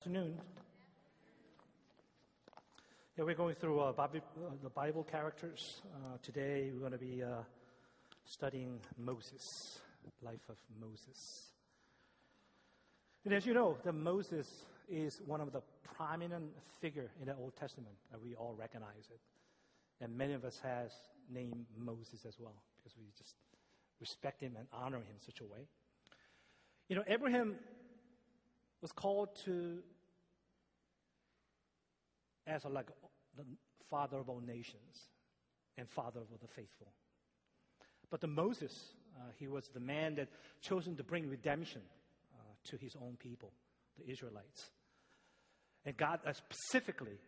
afternoon. Yeah, we're going through uh, uh, the Bible characters. Uh, today we're going to be uh, studying Moses, life of Moses. And as you know, the Moses is one of the prominent figure in the Old Testament, and we all recognize it. And many of us has named Moses as well because we just respect him and honor him in such a way. You know, Abraham was called to as like the father of all nations and father of the faithful. But the Moses, uh, he was the man that chosen to bring redemption uh, to his own people, the Israelites. And God uh, specifically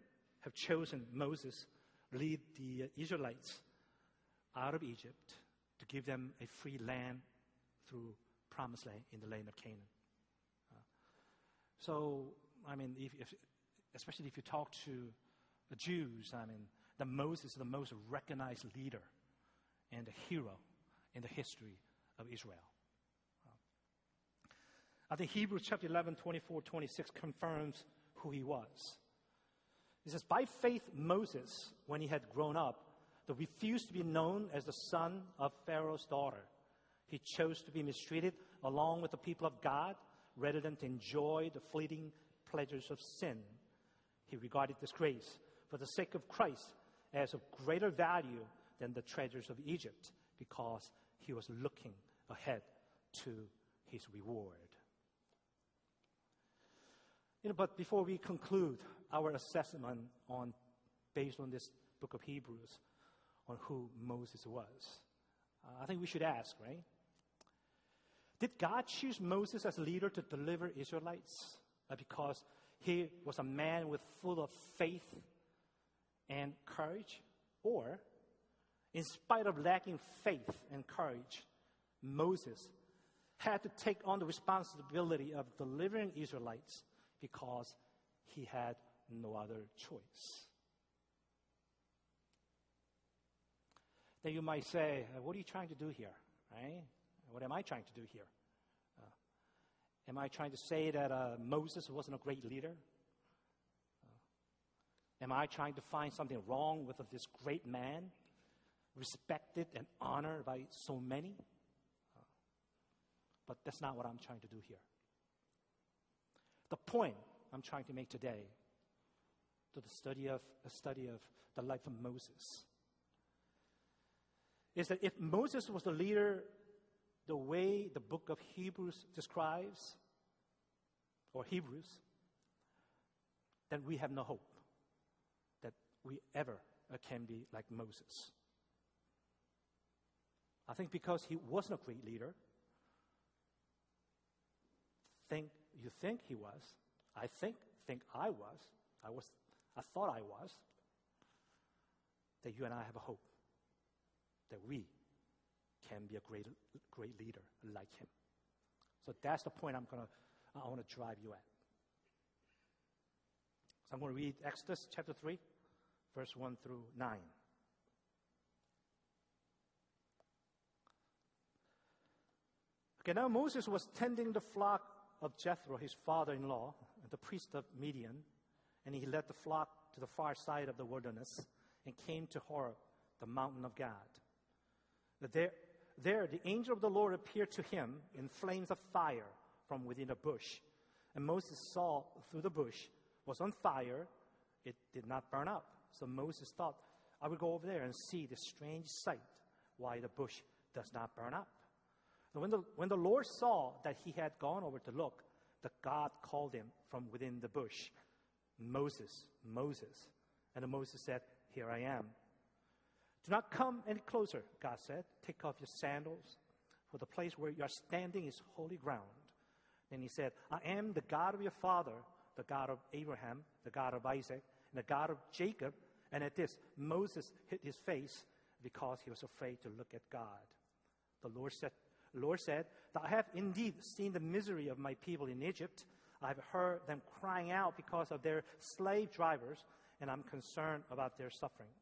have chosen Moses lead the Israelites out of Egypt to give them a free land through promised land in the land of Canaan. So, I mean, if, if, especially if you talk to the Jews, I mean, the Moses is the most recognized leader and a hero in the history of Israel. Uh, I think Hebrews chapter 11, 24, 26 confirms who he was. He says, By faith, Moses, when he had grown up, though refused to be known as the son of Pharaoh's daughter, he chose to be mistreated along with the people of God rather than to enjoy the fleeting pleasures of sin. He regarded disgrace for the sake of Christ as of greater value than the treasures of Egypt because he was looking ahead to his reward. You know, but before we conclude our assessment on based on this book of Hebrews on who Moses was, uh, I think we should ask, right? Did God choose Moses as leader to deliver Israelites uh, because he was a man with full of faith and courage? Or, in spite of lacking faith and courage, Moses had to take on the responsibility of delivering Israelites because he had no other choice. Then you might say, What are you trying to do here? Right? What am I trying to do here? Am I trying to say that uh, Moses wasn't a great leader? Uh, am I trying to find something wrong with this great man, respected and honored by so many? Uh, but that's not what I'm trying to do here. The point I'm trying to make today to the study of a study of the life of Moses is that if Moses was the leader the way the book of Hebrews describes, or Hebrews, then we have no hope that we ever can be like Moses. I think because he wasn't a great leader, think you think he was, I think think I was, I was I thought I was, that you and I have a hope that we can be a great, great leader like him. So that's the point I'm gonna, I want to drive you at. So I'm going to read Exodus chapter 3, verse 1 through 9. Okay, now Moses was tending the flock of Jethro, his father in law, the priest of Midian, and he led the flock to the far side of the wilderness and came to Horeb, the mountain of God. There, there, the angel of the Lord appeared to him in flames of fire from within a bush. And Moses saw through the bush was on fire. It did not burn up. So Moses thought, I will go over there and see the strange sight why the bush does not burn up. When the, when the Lord saw that he had gone over to look, the God called him from within the bush, Moses, Moses. And Moses said, Here I am. Do not come any closer, God said. Take off your sandals, for the place where you are standing is holy ground. Then he said, I am the God of your father, the God of Abraham, the God of Isaac, and the God of Jacob. And at this, Moses hid his face because he was afraid to look at God. The Lord said, Lord said, that I have indeed seen the misery of my people in Egypt. I have heard them crying out because of their slave drivers, and I'm concerned about their sufferings.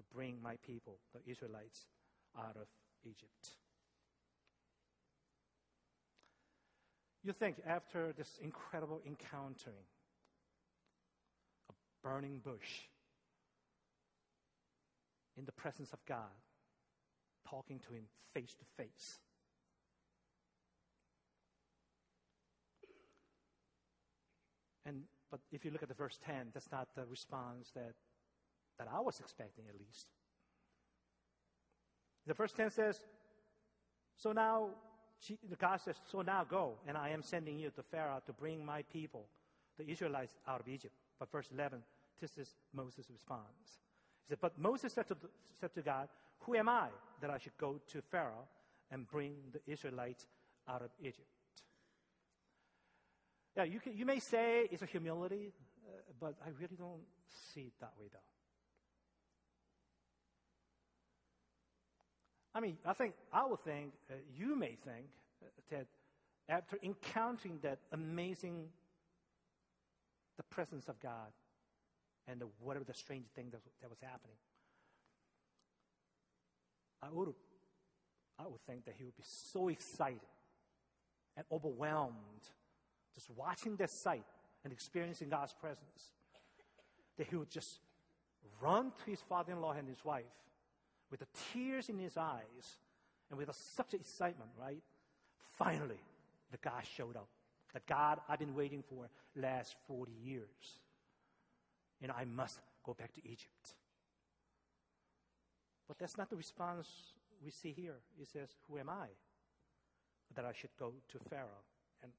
to bring my people, the Israelites, out of Egypt. You think after this incredible encountering, a burning bush, in the presence of God, talking to him face to face. And but if you look at the verse 10, that's not the response that that I was expecting at least. The first 10 says, So now, God says, So now go, and I am sending you to Pharaoh to bring my people, the Israelites, out of Egypt. But verse 11, this is Moses' response. He said, But Moses said to, said to God, Who am I that I should go to Pharaoh and bring the Israelites out of Egypt? Yeah, you, can, you may say it's a humility, uh, but I really don't see it that way, though. I mean, I think, I would think, uh, you may think uh, that after encountering that amazing, the presence of God and the, whatever the strange thing that, that was happening, I would, I would think that he would be so excited and overwhelmed just watching that sight and experiencing God's presence that he would just run to his father in law and his wife with the tears in his eyes and with such excitement, right? Finally, the God showed up. The God I've been waiting for last 40 years. And I must go back to Egypt. But that's not the response we see here. He says, Who am I that I should go to Pharaoh and,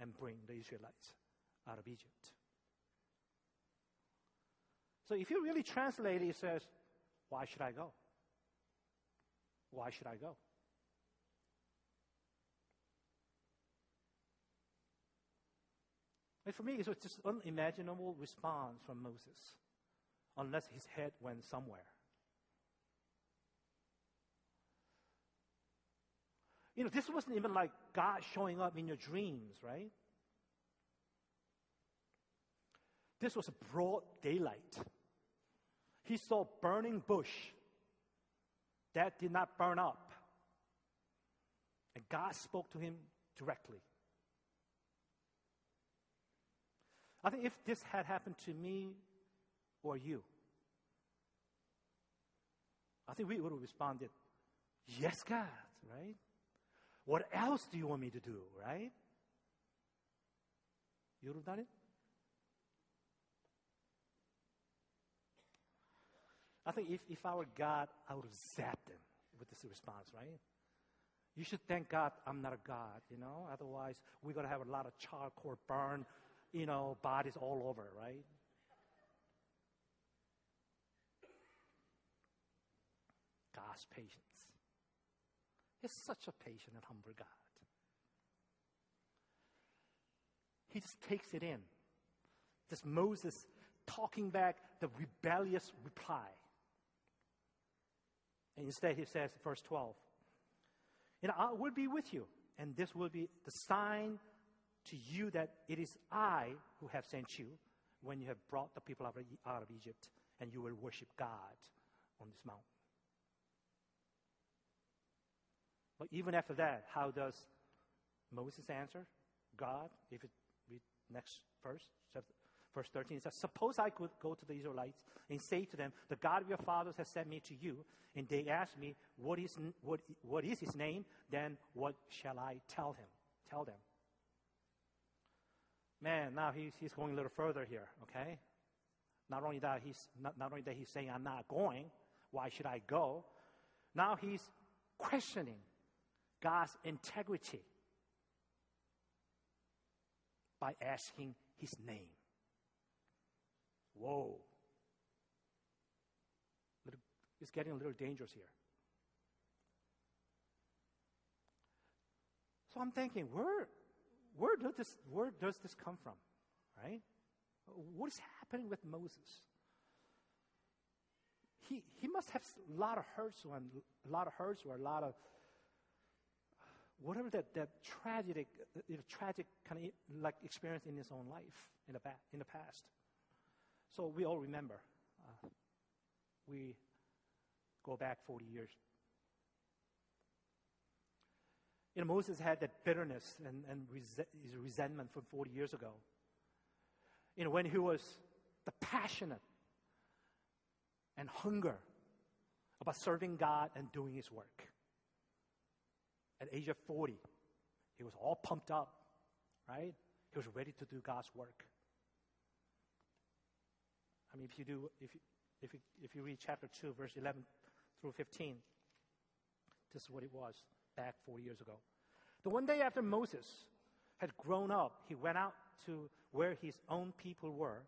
and bring the Israelites out of Egypt? So if you really translate it, it says, Why should I go? Why should I go? And for me, it was just unimaginable response from Moses, unless his head went somewhere. You know, this wasn't even like God showing up in your dreams, right? This was broad daylight. He saw burning bush that did not burn up. And God spoke to him directly. I think if this had happened to me or you, I think we would have responded, Yes, God, right? What else do you want me to do, right? You would have done it? I think if, if I were God, I would have zapped him with this response, right? You should thank God I'm not a God, you know? Otherwise, we're going to have a lot of charcoal burn, you know, bodies all over, right? God's patience. He's such a patient and humble God. He just takes it in. This Moses talking back the rebellious reply. Instead, he says, verse 12, and I will be with you, and this will be the sign to you that it is I who have sent you when you have brought the people out of, out of Egypt, and you will worship God on this mountain. But even after that, how does Moses answer God? If it read next verse, verse 13, it says, Suppose I could go to the Israelites and say to them, The God of your fathers has sent me to you, and they ask me, What is, what, what is his name? Then what shall I tell him? Tell them. Man, now he's, he's going a little further here, okay? Not only that, he's not, not only that he's saying, I'm not going, why should I go? Now he's questioning God's integrity by asking his name. Whoa. It's getting a little dangerous here. So I'm thinking, where, where, does this, where does this come from? right? What is happening with Moses? He, he must have a lot of hurts, or a lot of hurts, or a lot of whatever that, that tragic, uh, tragic kind of like experience in his own life in the, in the past. So we all remember. Uh, we go back 40 years. You know, Moses had that bitterness and, and rese- resentment from 40 years ago. You know, when he was the passionate and hunger about serving God and doing his work. At age of 40, he was all pumped up, right? He was ready to do God's work. I mean, if you do, if you, if you, if you read chapter 2, verse 11 through 15, this is what it was back 40 years ago. The one day after Moses had grown up, he went out to where his own people were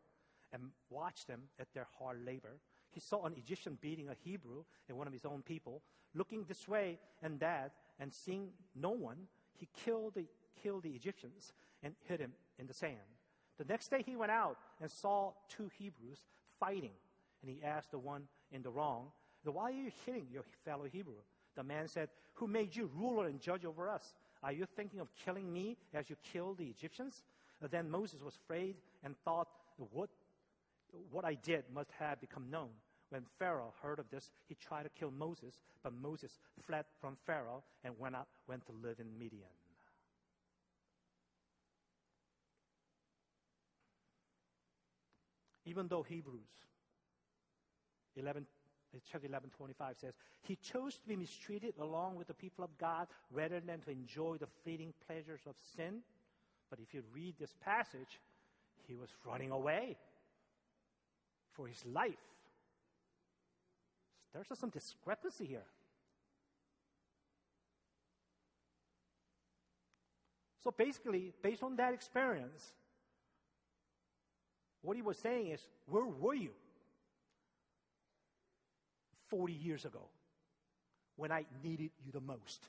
and watched them at their hard labor. He saw an Egyptian beating a Hebrew and one of his own people. Looking this way and that, and seeing no one, he killed the, killed the Egyptians and hid him in the sand. The next day he went out and saw two Hebrews fighting. And he asked the one in the wrong, Why are you hitting your fellow Hebrew? The man said, Who made you ruler and judge over us? Are you thinking of killing me as you killed the Egyptians? Then Moses was afraid and thought, What, what I did must have become known. When Pharaoh heard of this, he tried to kill Moses, but Moses fled from Pharaoh and went, out, went to live in Midian. Even though Hebrews 11, chapter 11, 25 says, He chose to be mistreated along with the people of God rather than to enjoy the fleeting pleasures of sin. But if you read this passage, he was running away for his life. There's some discrepancy here. So basically, based on that experience, what he was saying is, where were you 40 years ago when I needed you the most?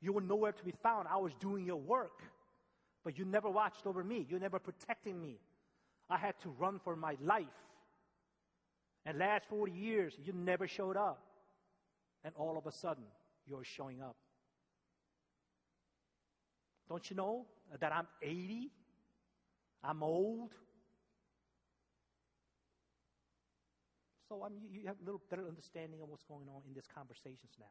You were nowhere to be found. I was doing your work, but you never watched over me. You never protected me. I had to run for my life. And last 40 years, you never showed up. And all of a sudden, you're showing up. Don't you know that I'm 80? I'm old. So I mean, you have a little better understanding of what's going on in these conversations now.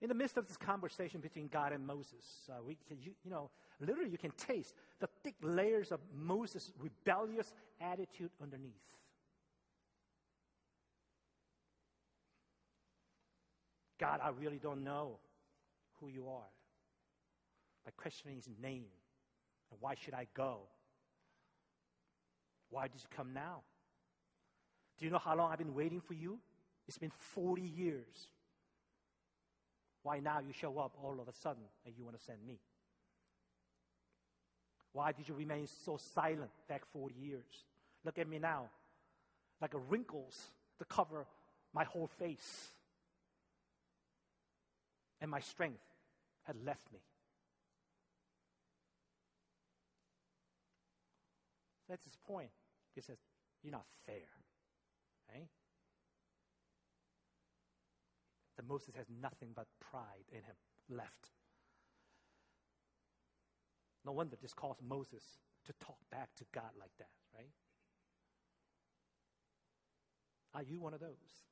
In the midst of this conversation between God and Moses, uh, we can, you, you, know, literally you can taste the thick layers of Moses' rebellious attitude underneath. God, I really don't know who you are. By questioning his name. And why should I go? Why did you come now? Do you know how long I've been waiting for you? It's been 40 years. Why now you show up all of a sudden and you want to send me? Why did you remain so silent back 40 years? Look at me now, like a wrinkles to cover my whole face. And my strength had left me. That's his point. He says, You're not fair. Right? that Moses has nothing but pride in him left. No wonder this caused Moses to talk back to God like that, right? Are you one of those?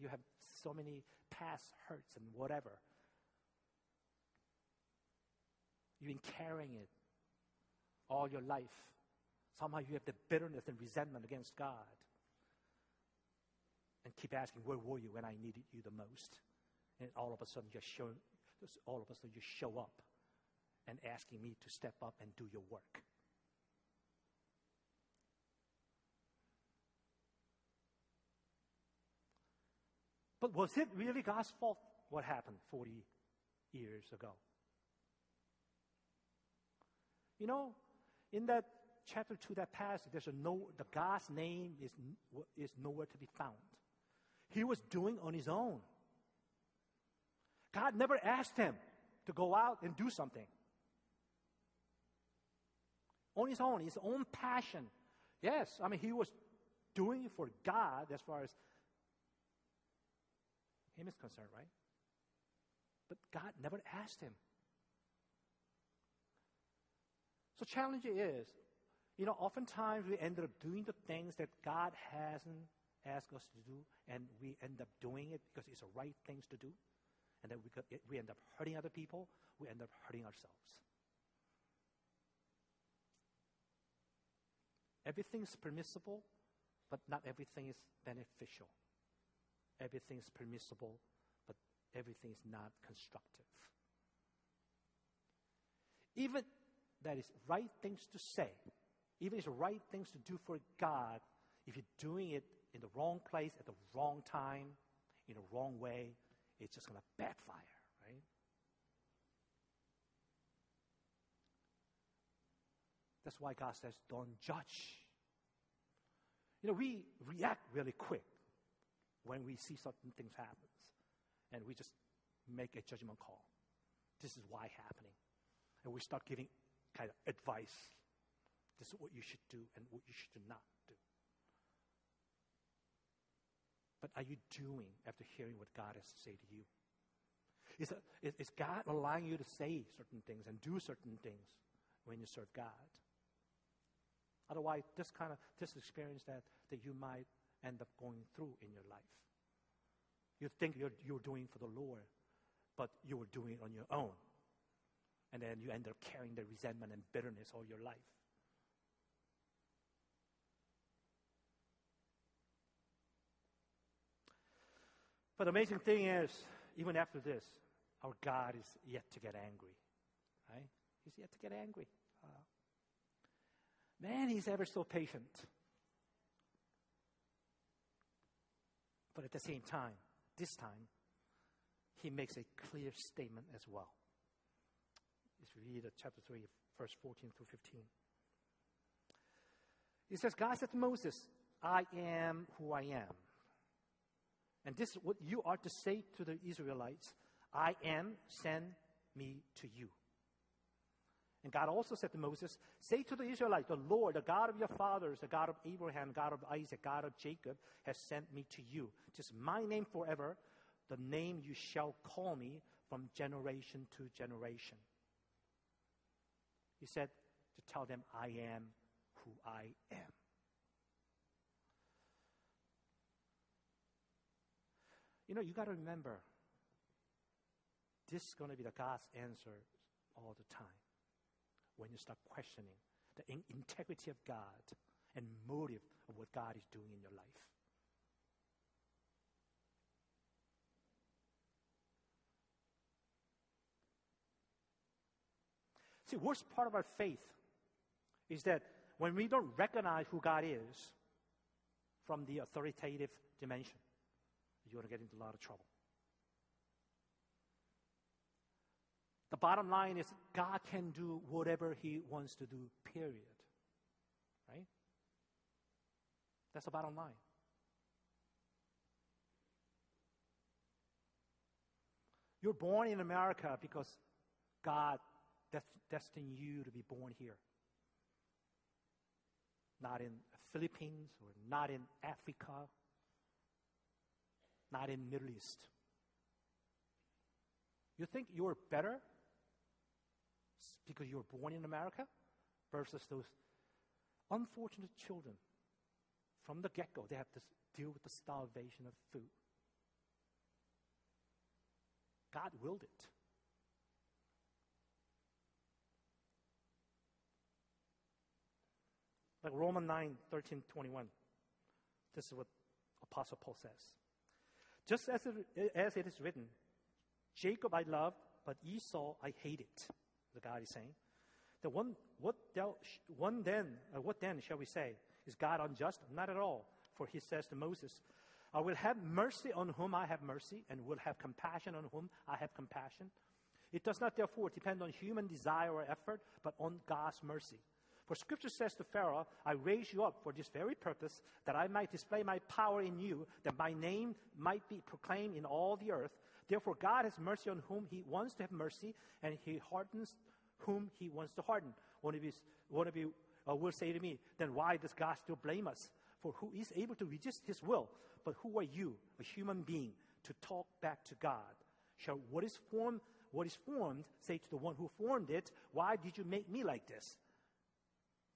You have so many past hurts and whatever. You've been carrying it all your life. Somehow you have the bitterness and resentment against God and keep asking, where were you when I needed you the most? And all of a sudden, just show, all of a sudden, you show up and asking me to step up and do your work. But was it really God's fault what happened 40 years ago? You know, in that chapter 2, that passage, there's a no, the God's name is, is nowhere to be found he was doing on his own. God never asked him to go out and do something. On his own, his own passion. Yes, I mean, he was doing it for God as far as him is concerned, right? But God never asked him. So challenge is, you know, oftentimes we end up doing the things that God hasn't asked us to do, and we end up doing it because it's the right things to do, and then we, we end up hurting other people, we end up hurting ourselves. Everything is permissible, but not everything is beneficial. Everything is permissible, but everything is not constructive. Even that is right things to say, even it's right things to do for God, if you're doing it in the wrong place at the wrong time, in the wrong way, it's just going to backfire, right? That's why God says, don't judge. You know, we react really quick when we see certain things happen, and we just make a judgment call. This is why happening. And we start giving kind of advice. This is what you should do and what you should not do. But are you doing after hearing what God has to say to you? Is, it, is God allowing you to say certain things and do certain things when you serve God? Otherwise, this kind of this experience that, that you might end up going through in your life. You think you're, you're doing for the Lord, but you were doing it on your own. And then you end up carrying the resentment and bitterness all your life. But the amazing thing is, even after this, our God is yet to get angry. Right? He's yet to get angry. Uh, man, he's ever so patient. But at the same time, this time, he makes a clear statement as well. Let's read chapter 3, verse 14 through 15. He says, God said to Moses, I am who I am. And this is what you are to say to the Israelites I am, send me to you. And God also said to Moses, Say to the Israelites, the Lord, the God of your fathers, the God of Abraham, God of Isaac, God of Jacob, has sent me to you. Just my name forever, the name you shall call me from generation to generation. He said to tell them, I am who I am. You know, you got to remember, this is going to be the God's answer all the time when you start questioning the in- integrity of God and motive of what God is doing in your life. See, worst part of our faith is that when we don't recognize who God is from the authoritative dimension, you're going to get into a lot of trouble. The bottom line is God can do whatever He wants to do, period. Right? That's the bottom line. You're born in America because God destined you to be born here. Not in the Philippines or not in Africa, not in Middle East. You think you're better because you were born in America versus those unfortunate children from the get go, they have to deal with the starvation of food. God willed it. Like Romans 9, 13, 21. This is what Apostle Paul says. Just as it, as it is written, Jacob I loved, but Esau I hated the God is saying. The one, what, one then, uh, what then shall we say? Is God unjust? Not at all. For he says to Moses, I will have mercy on whom I have mercy, and will have compassion on whom I have compassion. It does not therefore depend on human desire or effort, but on God's mercy. For scripture says to Pharaoh, I raise you up for this very purpose, that I might display my power in you, that my name might be proclaimed in all the earth. Therefore, God has mercy on whom he wants to have mercy, and he hardens whom he wants to harden. One of you, one of you uh, will say to me, then why does God still blame us? For who is able to resist his will? But who are you, a human being, to talk back to God? Shall what is formed, what is formed, say to the one who formed it, why did you make me like this?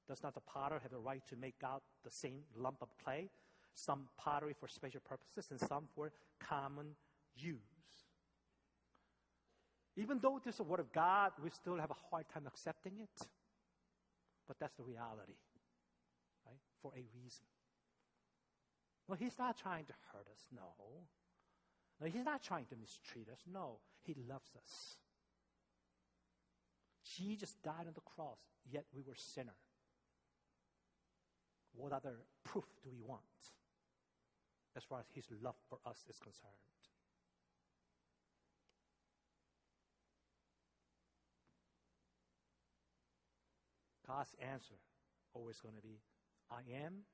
Does not the potter have a right to make out the same lump of clay? Some pottery for special purposes and some for common use. Even though this is a word of God, we still have a hard time accepting it. But that's the reality, right? For a reason. Well, he's not trying to hurt us, no. No, he's not trying to mistreat us, no. He loves us. Jesus died on the cross, yet we were sinner. What other proof do we want as far as his love for us is concerned? God's answer always going to be, I am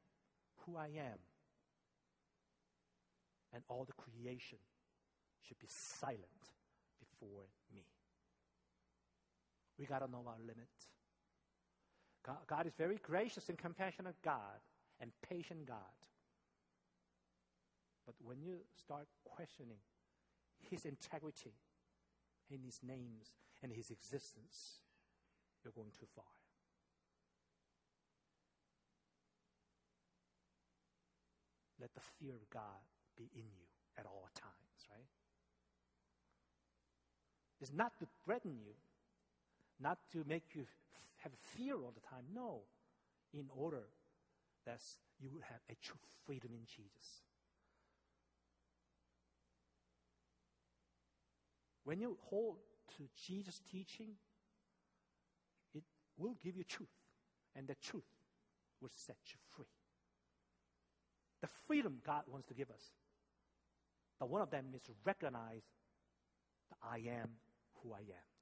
who I am. And all the creation should be silent before me. We got to know our limit. God, is very gracious and compassionate God and patient God. But when you start questioning his integrity in his names and his existence, you're going too far. Let the fear of God be in you at all times, right? It's not to threaten you, not to make you have fear all the time. No, in order that you will have a true freedom in Jesus. When you hold to Jesus' teaching, it will give you truth, and the truth will set you free the freedom God wants to give us. But one of them is recognize that I am who I am.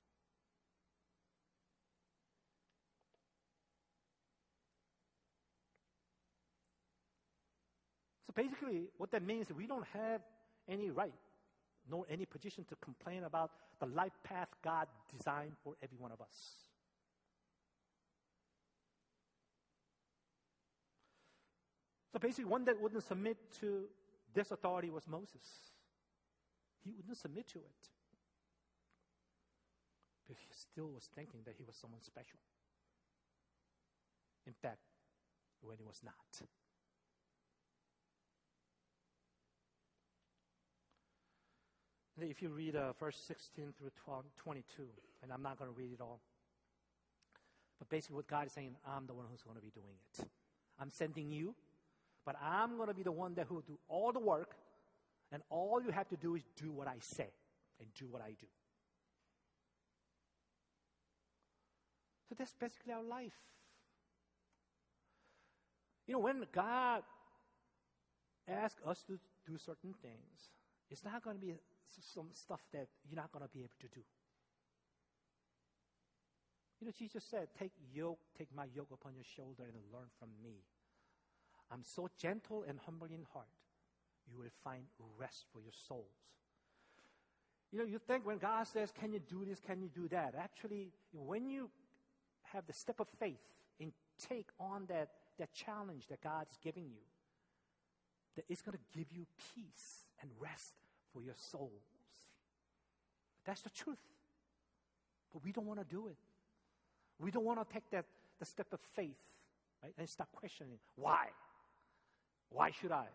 So basically, what that means is we don't have any right nor any position to complain about the life path God designed for every one of us. So basically, one that wouldn't submit to this authority was Moses. He wouldn't submit to it. But he still was thinking that he was someone special. In fact, when he was not. If you read uh, verse 16 through 12, 22, and I'm not going to read it all, but basically what God is saying, I'm the one who's going to be doing it. I'm sending you but I'm going to be the one that will do all the work, and all you have to do is do what I say and do what I do. So that's basically our life. You know, when God asks us to do certain things, it's not going to be some stuff that you're not going to be able to do. You know, Jesus said, Take yoke, take my yoke upon your shoulder and learn from me. I'm so gentle and humble in heart, you will find rest for your souls. You know, you think when God says, Can you do this? Can you do that? Actually, when you have the step of faith and take on that, that challenge that God's giving you, that it's going to give you peace and rest for your souls. That's the truth. But we don't want to do it. We don't want to take that the step of faith right, and start questioning why. Why should I?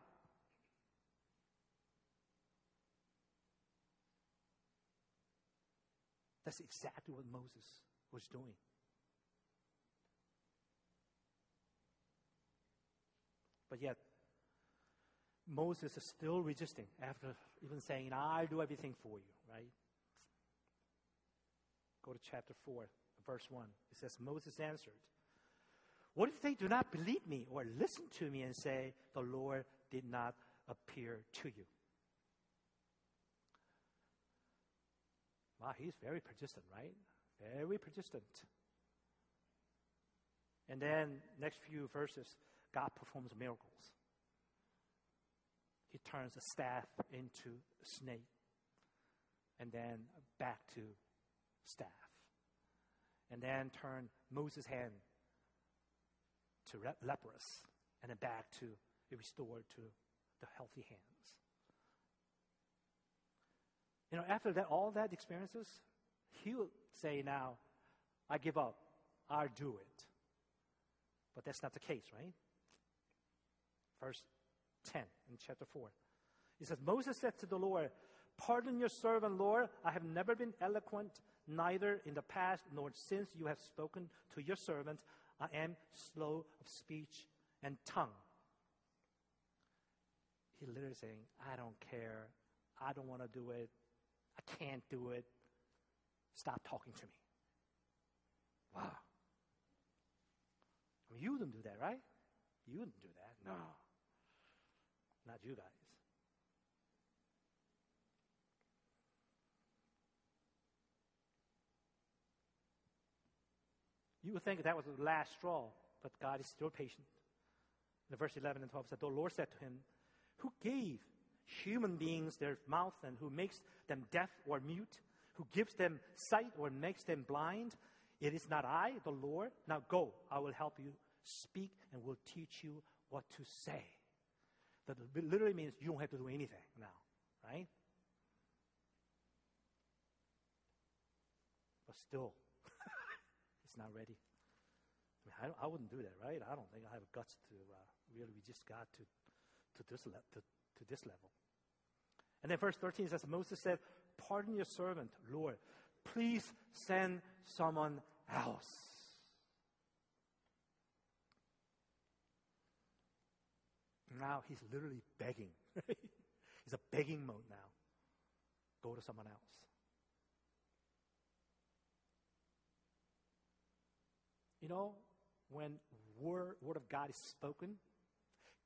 That's exactly what Moses was doing. But yet, Moses is still resisting after even saying, I'll do everything for you, right? Go to chapter 4, verse 1. It says, Moses answered, what if they do not believe me or listen to me and say, The Lord did not appear to you? Wow, he's very persistent, right? Very persistent. And then, next few verses, God performs miracles. He turns a staff into a snake. and then back to staff. And then turn Moses' hand to le- leprous, and then back to restored to the healthy hands. You know, after that, all that experiences, he will say, Now, I give up. I'll do it. But that's not the case, right? Verse 10 in chapter 4. He says, Moses said to the Lord, Pardon your servant, Lord. I have never been eloquent, neither in the past nor since you have spoken to your servant. I am slow of speech and tongue. He literally saying, I don't care. I don't want to do it. I can't do it. Stop talking to me. Wow. I mean, you wouldn't do that, right? You wouldn't do that. No. Not you guys. You would think that was the last straw, but God is still patient. In verse 11 and 12 said, The Lord said to him, Who gave human beings their mouth and who makes them deaf or mute, who gives them sight or makes them blind? It is not I, the Lord. Now go, I will help you speak and will teach you what to say. That literally means you don't have to do anything now, right? But still, it's not ready. I, mean, I, I, wouldn't do that, right? I don't think I have guts to uh, really resist God to, to, this le- to, to this level. And then verse 13 says, Moses said, Pardon your servant, Lord. Please send someone else. Now he's literally begging. he's a begging mode now. Go to someone else. You know, when word, word of God is spoken,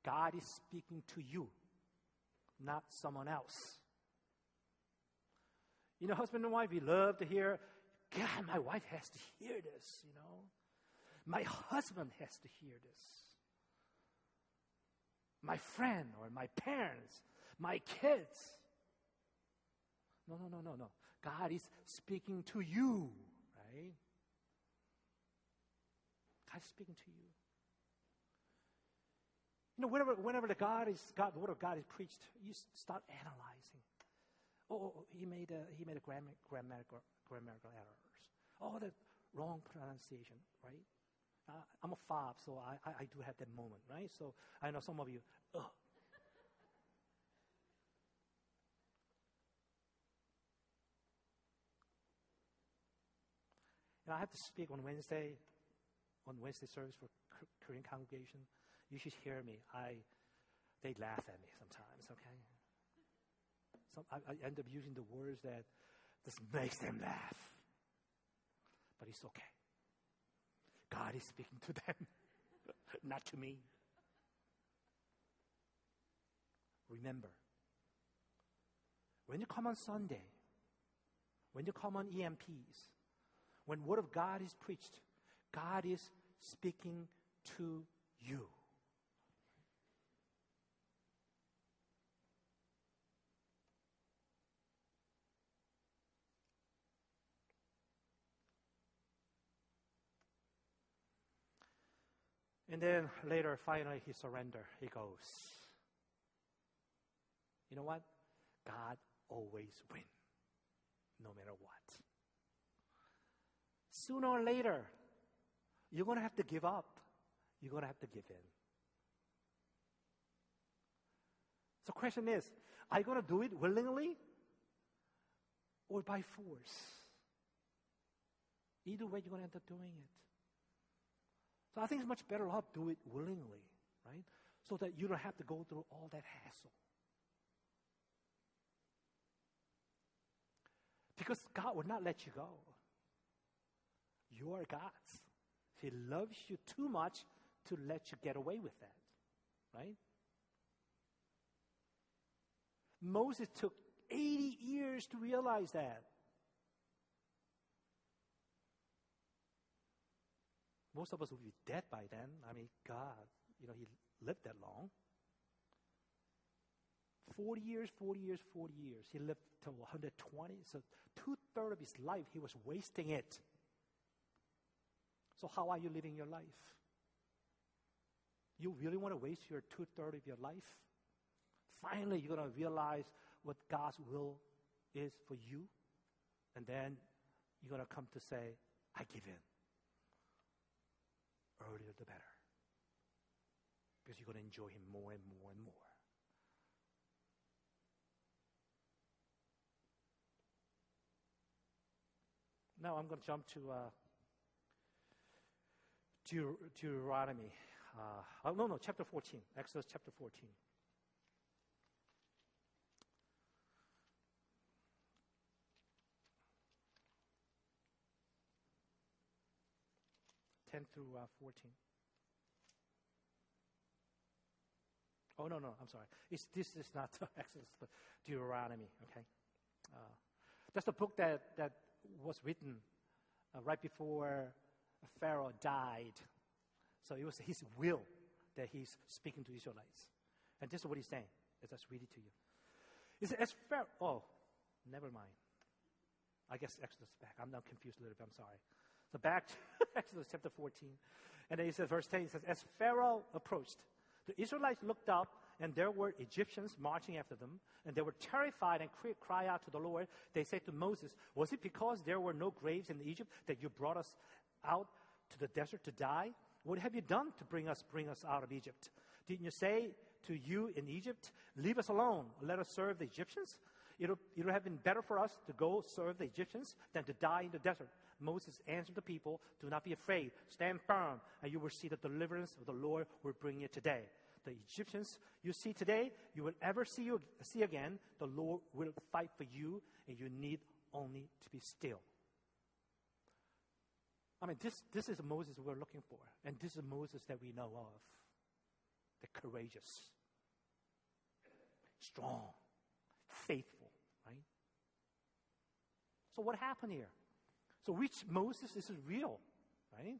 God is speaking to you, not someone else. You know, husband and wife, we love to hear, God, my wife has to hear this, you know. My husband has to hear this. My friend or my parents, my kids. No, no, no, no, no. God is speaking to you, right? God is speaking to you. You know, whenever, whenever the God is God, the word of God is preached, you start analyzing. Oh, oh, oh, he made a, he made a grammar, grammatical, grammatical errors. Oh, the wrong pronunciation, right? Uh, I'm a fob, so I, I, I, do have that moment, right? So I know some of you, ugh. I have to speak on Wednesday on Wednesday service for Korean congregation, you should hear me. I, they laugh at me sometimes, okay? So I, I end up using the words that just makes them laugh. But it's okay. God is speaking to them, not to me. Remember, when you come on Sunday, when you come on EMPs, when Word of God is preached, God is speaking to you. And then later, finally, he surrender. He goes. You know what? God always wins, no matter what. Sooner or later, you're going to have to give up. You're going to have to give in. So, the question is are you going to do it willingly or by force? Either way, you're going to end up doing it. So, I think it's much better off do it willingly, right? So that you don't have to go through all that hassle. Because God will not let you go. You are God's. He loves you too much to let you get away with that, right? Moses took 80 years to realize that. Most of us would be dead by then. I mean, God, you know, he lived that long. 40 years, 40 years, 40 years. He lived till 120. So two thirds of his life, he was wasting it. So how are you living your life? You really want to waste your two thirds of your life? Finally, you're going to realize what God's will is for you. And then you're going to come to say, I give in. Earlier the better. Because you're going to enjoy Him more and more and more. Now I'm going to jump to uh, Deuteronomy. Uh, oh, no, no, chapter 14. Exodus chapter 14. Ten through uh, fourteen. Oh no no I'm sorry. It's, this is not Exodus but Deuteronomy. Okay, uh, that's the book that that was written uh, right before Pharaoh died. So it was his will that he's speaking to Israelites. And this is what he's saying. Let's just read it to you. He said, as Pharaoh, oh, never mind. I guess Exodus back. I'm now confused a little bit. I'm sorry. So back to Exodus chapter 14. And then he says, verse 10, he says, as Pharaoh approached, the Israelites looked up and there were Egyptians marching after them, and they were terrified and cry, cry out to the Lord. They said to Moses, Was it because there were no graves in Egypt that you brought us out to the desert to die? What have you done to bring us bring us out of Egypt? Didn't you say to you in Egypt, Leave us alone, let us serve the Egyptians? It'll, it'll have been better for us to go serve the Egyptians than to die in the desert. Moses answered the people, Do not be afraid, stand firm, and you will see the deliverance of the Lord will bring you today the Egyptians you see today, you will ever see, you, see again. The Lord will fight for you, and you need only to be still. I mean, this, this is Moses we're looking for, and this is Moses that we know of the courageous, strong, faithful, right? So, what happened here? So, which Moses is real, right?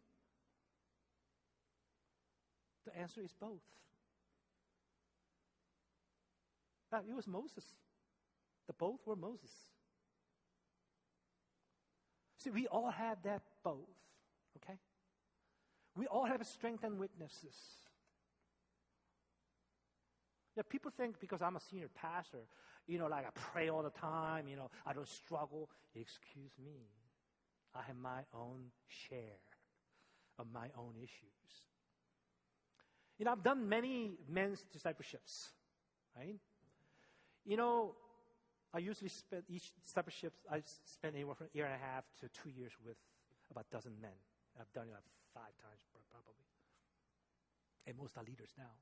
The answer is both. it was Moses. The both were Moses. See, we all have that both, okay? We all have strength and weaknesses. Yeah, people think because I'm a senior pastor, you know, like I pray all the time, you know, I don't struggle. Excuse me. I have my own share of my own issues. You know, I've done many men's discipleships, right? You know, I usually spend each discipleship, I spend anywhere from a year and a half to two years with about a dozen men. I've done it like five times probably. And most are leaders now.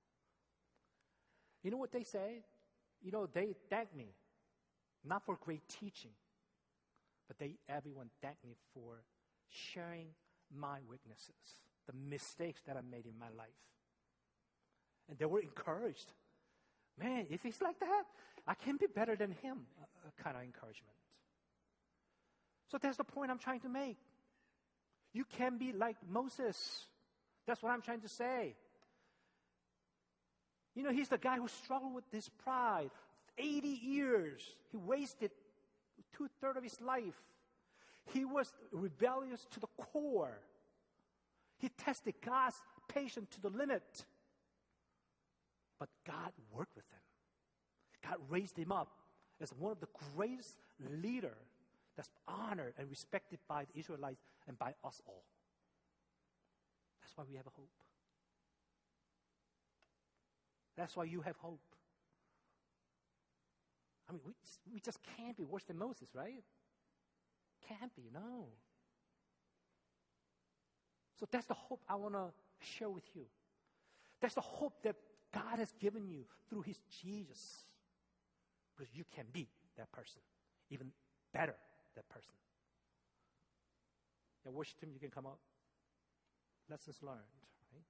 You know what they say? You know, they thank me, not for great teaching, but they everyone thanked me for sharing my weaknesses, the mistakes that I made in my life. And they were encouraged. Man, if he's like that, I can be better than him, a, kind of encouragement. So that's the point I'm trying to make. You can be like Moses. That's what I'm trying to say. You know, he's the guy who struggled with this pride. 80 years. He wasted two thirds of his life. He was rebellious to the core. He tested God's patience to the limit. But God worked with him. God raised him up as one of the greatest leader that's honored and respected by the Israelites and by us all. That's why we have a hope. That's why you have hope. I mean, we, we just can't be worse than Moses, right? Can't be, no. So that's the hope I want to share with you. That's the hope that God has given you through His Jesus because you can be that person, even better that person. Yeah, worship team, you can come up. Lessons learned, right?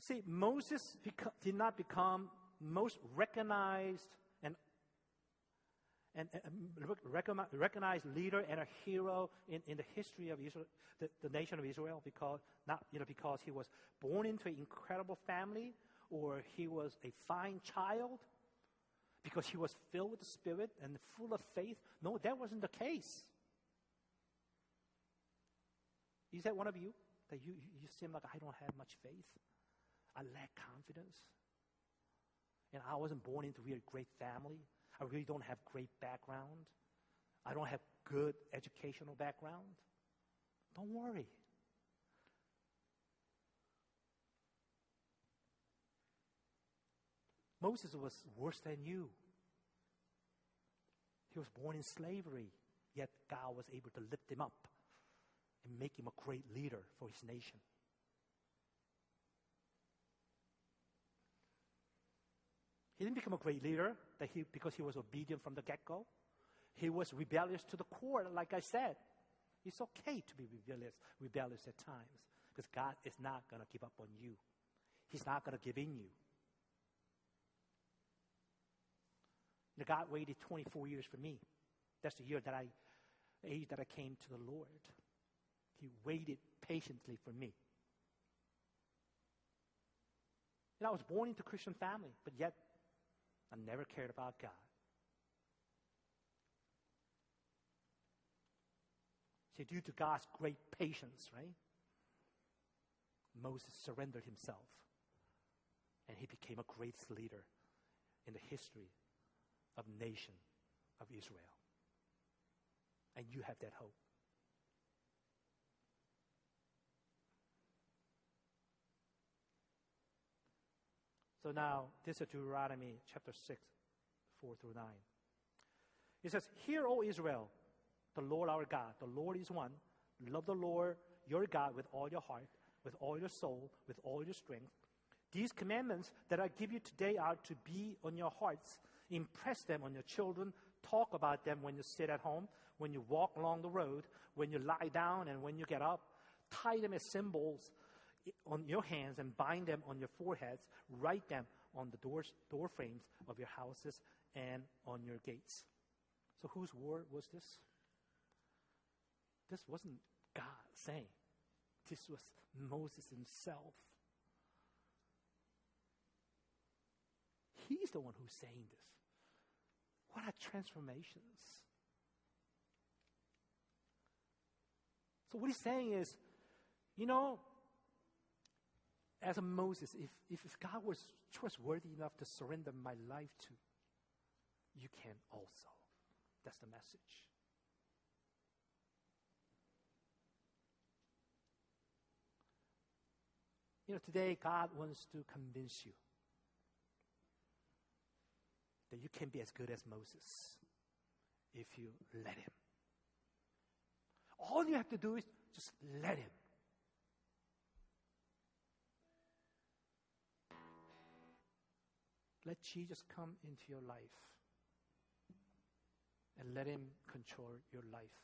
See, Moses beca- did not become most recognized and and, and um, recognized leader and a hero in, in the history of Israel, the, the nation of Israel, because not you know because he was born into an incredible family or he was a fine child because he was filled with the Spirit and full of faith. No, that wasn't the case. Is that one of you? That you, you seem like I don't have much faith? I lack confidence. And I wasn't born into a great family. I really don't have great background. I don't have good educational background. Don't worry. Moses was worse than you. He was born in slavery, yet God was able to lift him up and make him a great leader for his nation. He didn't become a great leader that he, because he was obedient from the get go. He was rebellious to the core, like I said. It's okay to be rebellious, rebellious at times because God is not going to give up on you. He's not going to give in you. The God waited 24 years for me. That's the year that I, age that I came to the Lord. He waited patiently for me. And I was born into a Christian family, but yet I never cared about God. See, due to God's great patience, right? Moses surrendered himself and he became a great leader in the history of nation of Israel. And you have that hope. So now, this is Deuteronomy chapter 6, 4 through 9. It says, Hear, O Israel, the Lord our God, the Lord is one. Love the Lord your God with all your heart, with all your soul, with all your strength. These commandments that I give you today are to be on your hearts. Impress them on your children. Talk about them when you sit at home, when you walk along the road, when you lie down, and when you get up. Tie them as symbols on your hands and bind them on your foreheads. Write them on the doors, door frames of your houses and on your gates. So, whose word was this? This wasn't God saying, this was Moses himself. He's the one who's saying this. What are transformations? So, what he's saying is, you know, as a Moses, if, if God was trustworthy enough to surrender my life to, you can also. That's the message. You know, today God wants to convince you that you can be as good as Moses if you let Him. All you have to do is just let Him. Let Jesus come into your life and let Him control your life.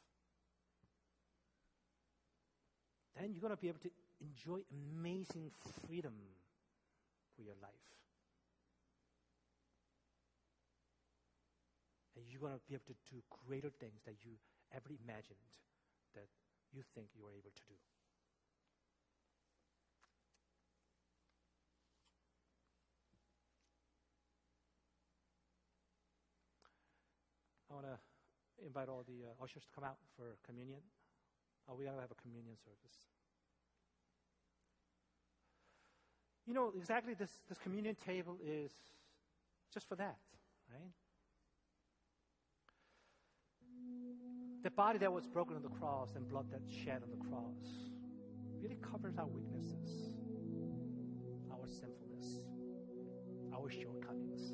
Then you're going to be able to enjoy amazing freedom for your life. And you're going to be able to do greater things that you ever imagined that you think you are able to do. Want to invite all the uh, ushers to come out for communion. Oh, we got to have a communion service. You know, exactly this, this communion table is just for that, right? The body that was broken on the cross and blood that shed on the cross really covers our weaknesses, our sinfulness, our shortcomings.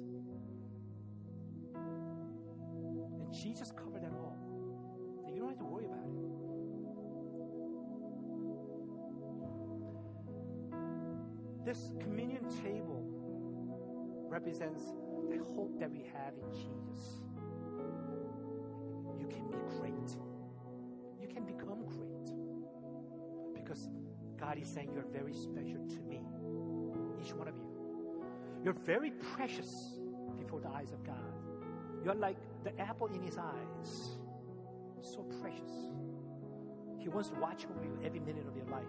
Jesus covered that all. You don't have to worry about it. This communion table represents the hope that we have in Jesus. You can be great. You can become great. Because God is saying you're very special to me. Each one of you. You're very precious before the eyes of God. You're like the apple in his eyes. So precious. He wants to watch over you every minute of your life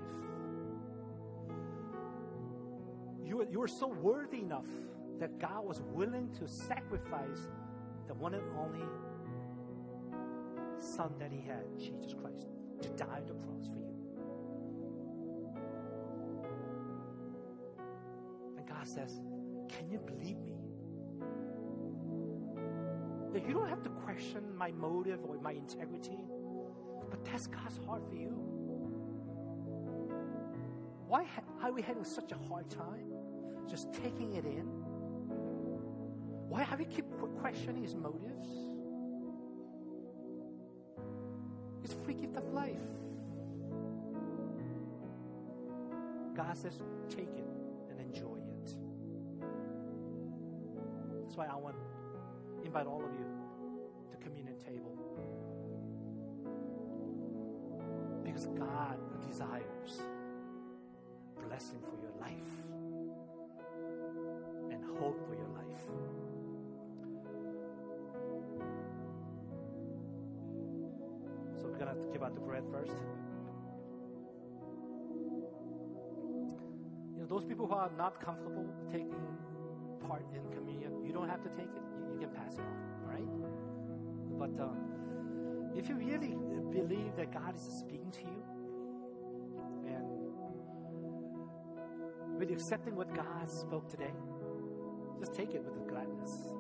you were, you were so worthy enough that God was willing to sacrifice the one and only Son that He had, Jesus Christ, to die on the cross for you. And God says, Can you believe me? That you don't have to question my motive or my integrity, but that's God's heart for you. Why ha- are we having such a hard time just taking it in? Why have we keep questioning his motives? It's free gift of life. God says, take it and enjoy it. That's why I want invite all of you to communion table. Because God desires blessing for your life and hope for your life. So we're going to give out the bread first. You know, those people who are not comfortable taking part in communion, you don't have to take it. You, can pass it on, all right? But um, if you really believe that God is speaking to you, and with accepting what God spoke today, just take it with gladness.